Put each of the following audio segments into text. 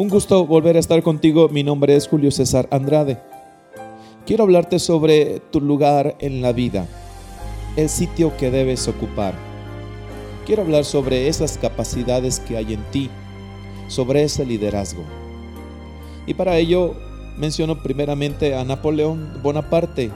Un gusto volver a estar contigo. Mi nombre es Julio César Andrade. Quiero hablarte sobre tu lugar en la vida, el sitio que debes ocupar. Quiero hablar sobre esas capacidades que hay en ti, sobre ese liderazgo. Y para ello menciono primeramente a Napoleón Bonaparte,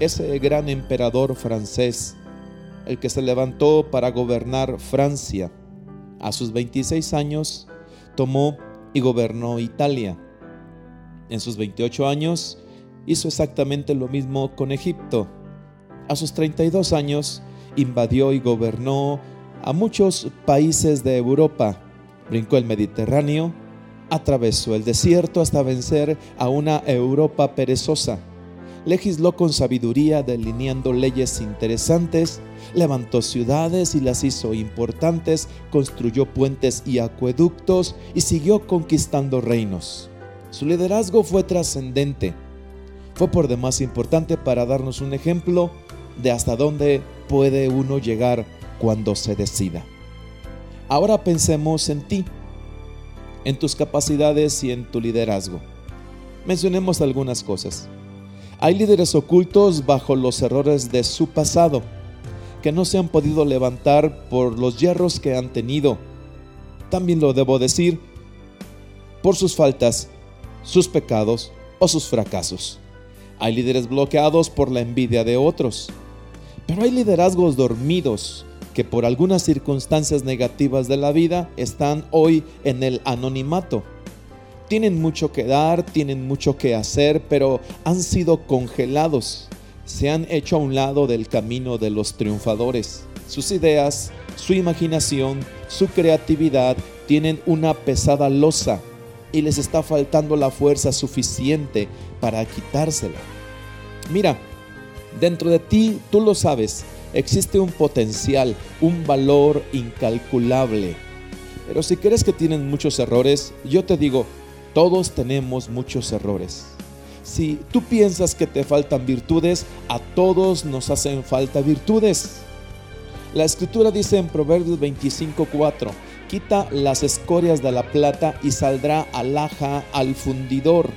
ese gran emperador francés, el que se levantó para gobernar Francia. A sus 26 años tomó y gobernó Italia. En sus 28 años hizo exactamente lo mismo con Egipto. A sus 32 años invadió y gobernó a muchos países de Europa. Brincó el Mediterráneo, atravesó el desierto hasta vencer a una Europa perezosa. Legisló con sabiduría delineando leyes interesantes levantó ciudades y las hizo importantes, construyó puentes y acueductos y siguió conquistando reinos. Su liderazgo fue trascendente. Fue por demás importante para darnos un ejemplo de hasta dónde puede uno llegar cuando se decida. Ahora pensemos en ti, en tus capacidades y en tu liderazgo. Mencionemos algunas cosas. Hay líderes ocultos bajo los errores de su pasado que no se han podido levantar por los hierros que han tenido. También lo debo decir, por sus faltas, sus pecados o sus fracasos. Hay líderes bloqueados por la envidia de otros, pero hay liderazgos dormidos que por algunas circunstancias negativas de la vida están hoy en el anonimato. Tienen mucho que dar, tienen mucho que hacer, pero han sido congelados se han hecho a un lado del camino de los triunfadores. Sus ideas, su imaginación, su creatividad tienen una pesada losa y les está faltando la fuerza suficiente para quitársela. Mira, dentro de ti, tú lo sabes, existe un potencial, un valor incalculable. Pero si crees que tienen muchos errores, yo te digo, todos tenemos muchos errores. Si tú piensas que te faltan virtudes, a todos nos hacen falta virtudes. La escritura dice en Proverbios 25:4, quita las escorias de la plata y saldrá alhaja al fundidor.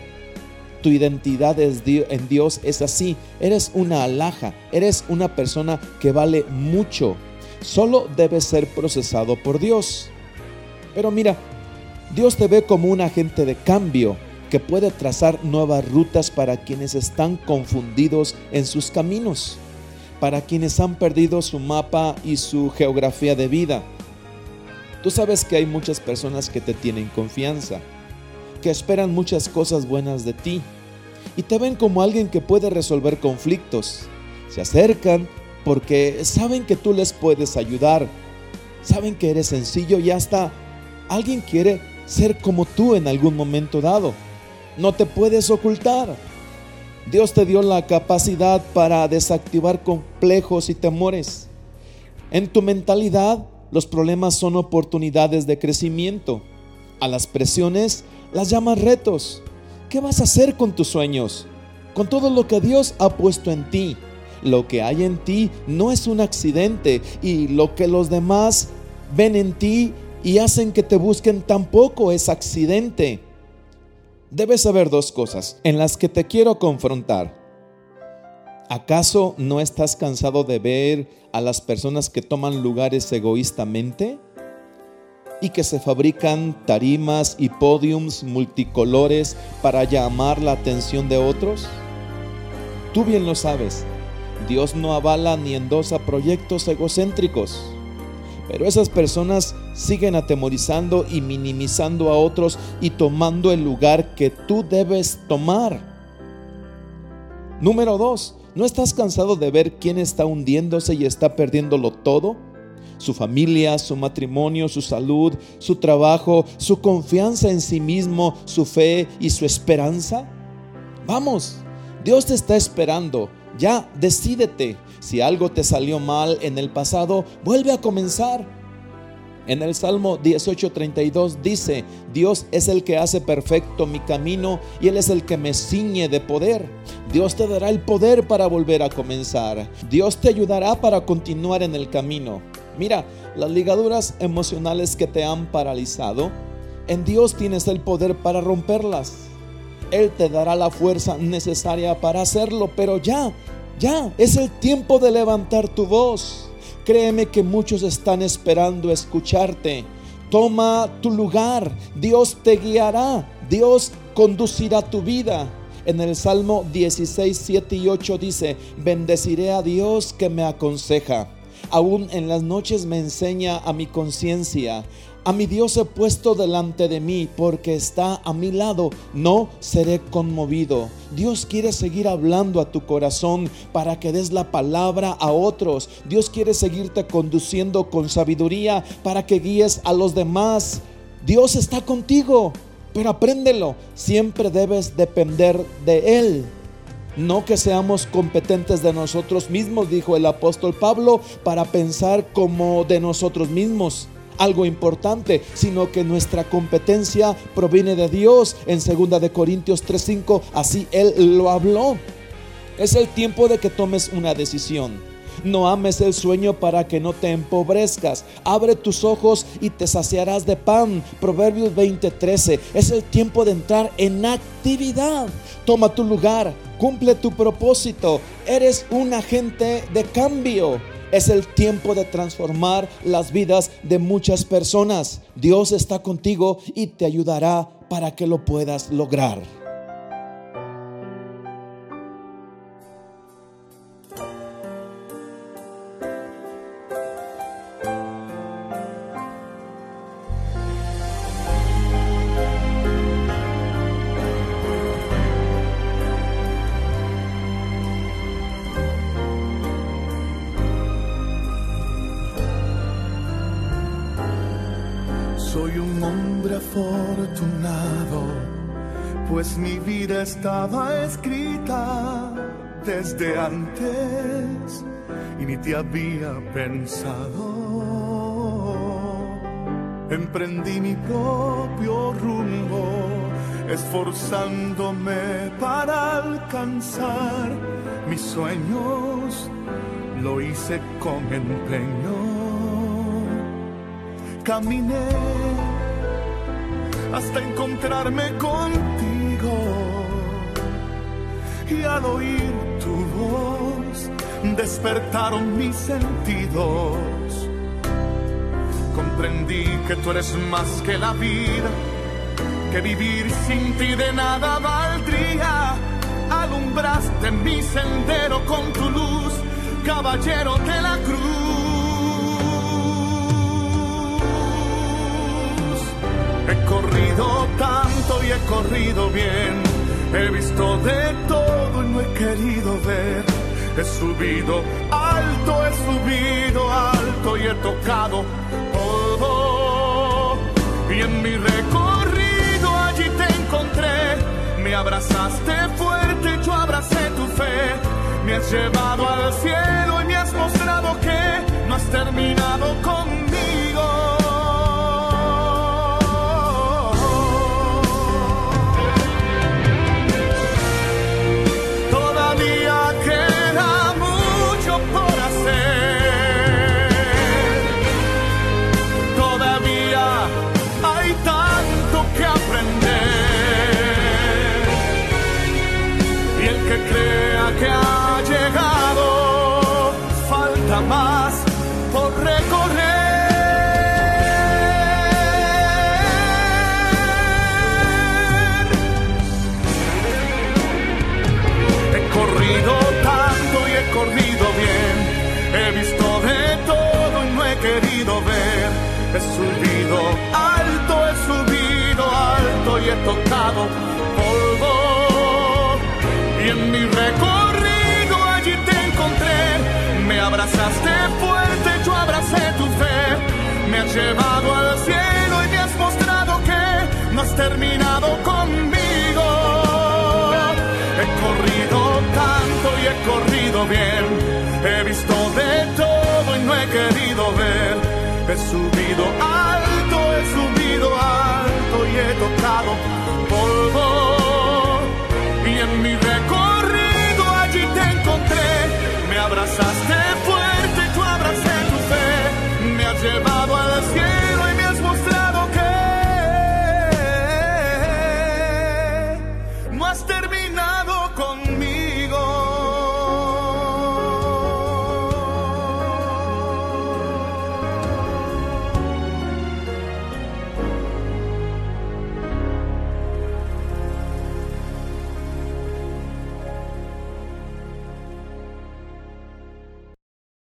Tu identidad en Dios es así, eres una alhaja, eres una persona que vale mucho, solo debes ser procesado por Dios. Pero mira, Dios te ve como un agente de cambio, que puede trazar nuevas rutas para quienes están confundidos en sus caminos, para quienes han perdido su mapa y su geografía de vida. Tú sabes que hay muchas personas que te tienen confianza, que esperan muchas cosas buenas de ti y te ven como alguien que puede resolver conflictos. Se acercan porque saben que tú les puedes ayudar, saben que eres sencillo y hasta alguien quiere ser como tú en algún momento dado. No te puedes ocultar. Dios te dio la capacidad para desactivar complejos y temores. En tu mentalidad, los problemas son oportunidades de crecimiento. A las presiones las llamas retos. ¿Qué vas a hacer con tus sueños? Con todo lo que Dios ha puesto en ti. Lo que hay en ti no es un accidente y lo que los demás ven en ti y hacen que te busquen tampoco es accidente debes saber dos cosas en las que te quiero confrontar. ¿Acaso no estás cansado de ver a las personas que toman lugares egoístamente? y que se fabrican tarimas y podiums multicolores para llamar la atención de otros? Tú bien lo sabes, Dios no avala ni endosa proyectos egocéntricos. Pero esas personas siguen atemorizando y minimizando a otros y tomando el lugar que tú debes tomar. Número dos, ¿no estás cansado de ver quién está hundiéndose y está perdiéndolo todo? Su familia, su matrimonio, su salud, su trabajo, su confianza en sí mismo, su fe y su esperanza. Vamos, Dios te está esperando. Ya, decídete. Si algo te salió mal en el pasado, vuelve a comenzar. En el Salmo 18:32 dice, Dios es el que hace perfecto mi camino y Él es el que me ciñe de poder. Dios te dará el poder para volver a comenzar. Dios te ayudará para continuar en el camino. Mira, las ligaduras emocionales que te han paralizado En Dios tienes el poder para romperlas. Él te dará la fuerza necesaria para hacerlo, pero ya, ya, es el tiempo de levantar tu voz. Créeme que muchos están esperando escucharte. Toma tu lugar. Dios te guiará. Dios conducirá tu vida. En el Salmo 16, 7 y 8 dice, bendeciré a Dios que me aconseja. Aún en las noches me enseña a mi conciencia. A mi Dios he puesto delante de mí porque está a mi lado. No seré conmovido. Dios quiere seguir hablando a tu corazón para que des la palabra a otros. Dios quiere seguirte conduciendo con sabiduría para que guíes a los demás. Dios está contigo, pero apréndelo. Siempre debes depender de Él. No que seamos competentes de nosotros mismos, dijo el apóstol Pablo, para pensar como de nosotros mismos algo importante, sino que nuestra competencia proviene de Dios. En 2 de Corintios 3:5 así él lo habló. Es el tiempo de que tomes una decisión. No ames el sueño para que no te empobrezcas. Abre tus ojos y te saciarás de pan. Proverbios 20:13. Es el tiempo de entrar en actividad. Toma tu lugar. Cumple tu propósito. Eres un agente de cambio. Es el tiempo de transformar las vidas de muchas personas. Dios está contigo y te ayudará para que lo puedas lograr. Afortunado, pues mi vida estaba escrita desde antes y ni te había pensado. Emprendí mi propio rumbo, esforzándome para alcanzar mis sueños. Lo hice con empeño caminé hasta encontrarme contigo y al oír tu voz despertaron mis sentidos. Comprendí que tú eres más que la vida, que vivir sin ti de nada valdría. Alumbraste mi sendero con tu luz, caballero de la cruz. He corrido tanto y he corrido bien. He visto de todo y no he querido ver. He subido alto, he subido alto y he tocado todo. Y en mi recorrido allí te encontré. Me abrazaste fuerte, yo abracé tu fe. Me has llevado al cielo y me has mostrado que no has terminado conmigo. He subido alto, he subido alto y he tocado polvo. Y en mi recorrido allí te encontré. Me abrazaste fuerte, yo abracé tu fe. Me has llevado al cielo y me has mostrado que no has terminado conmigo. He corrido tanto y he corrido bien. He visto de todo y no he querido ver He subido alto,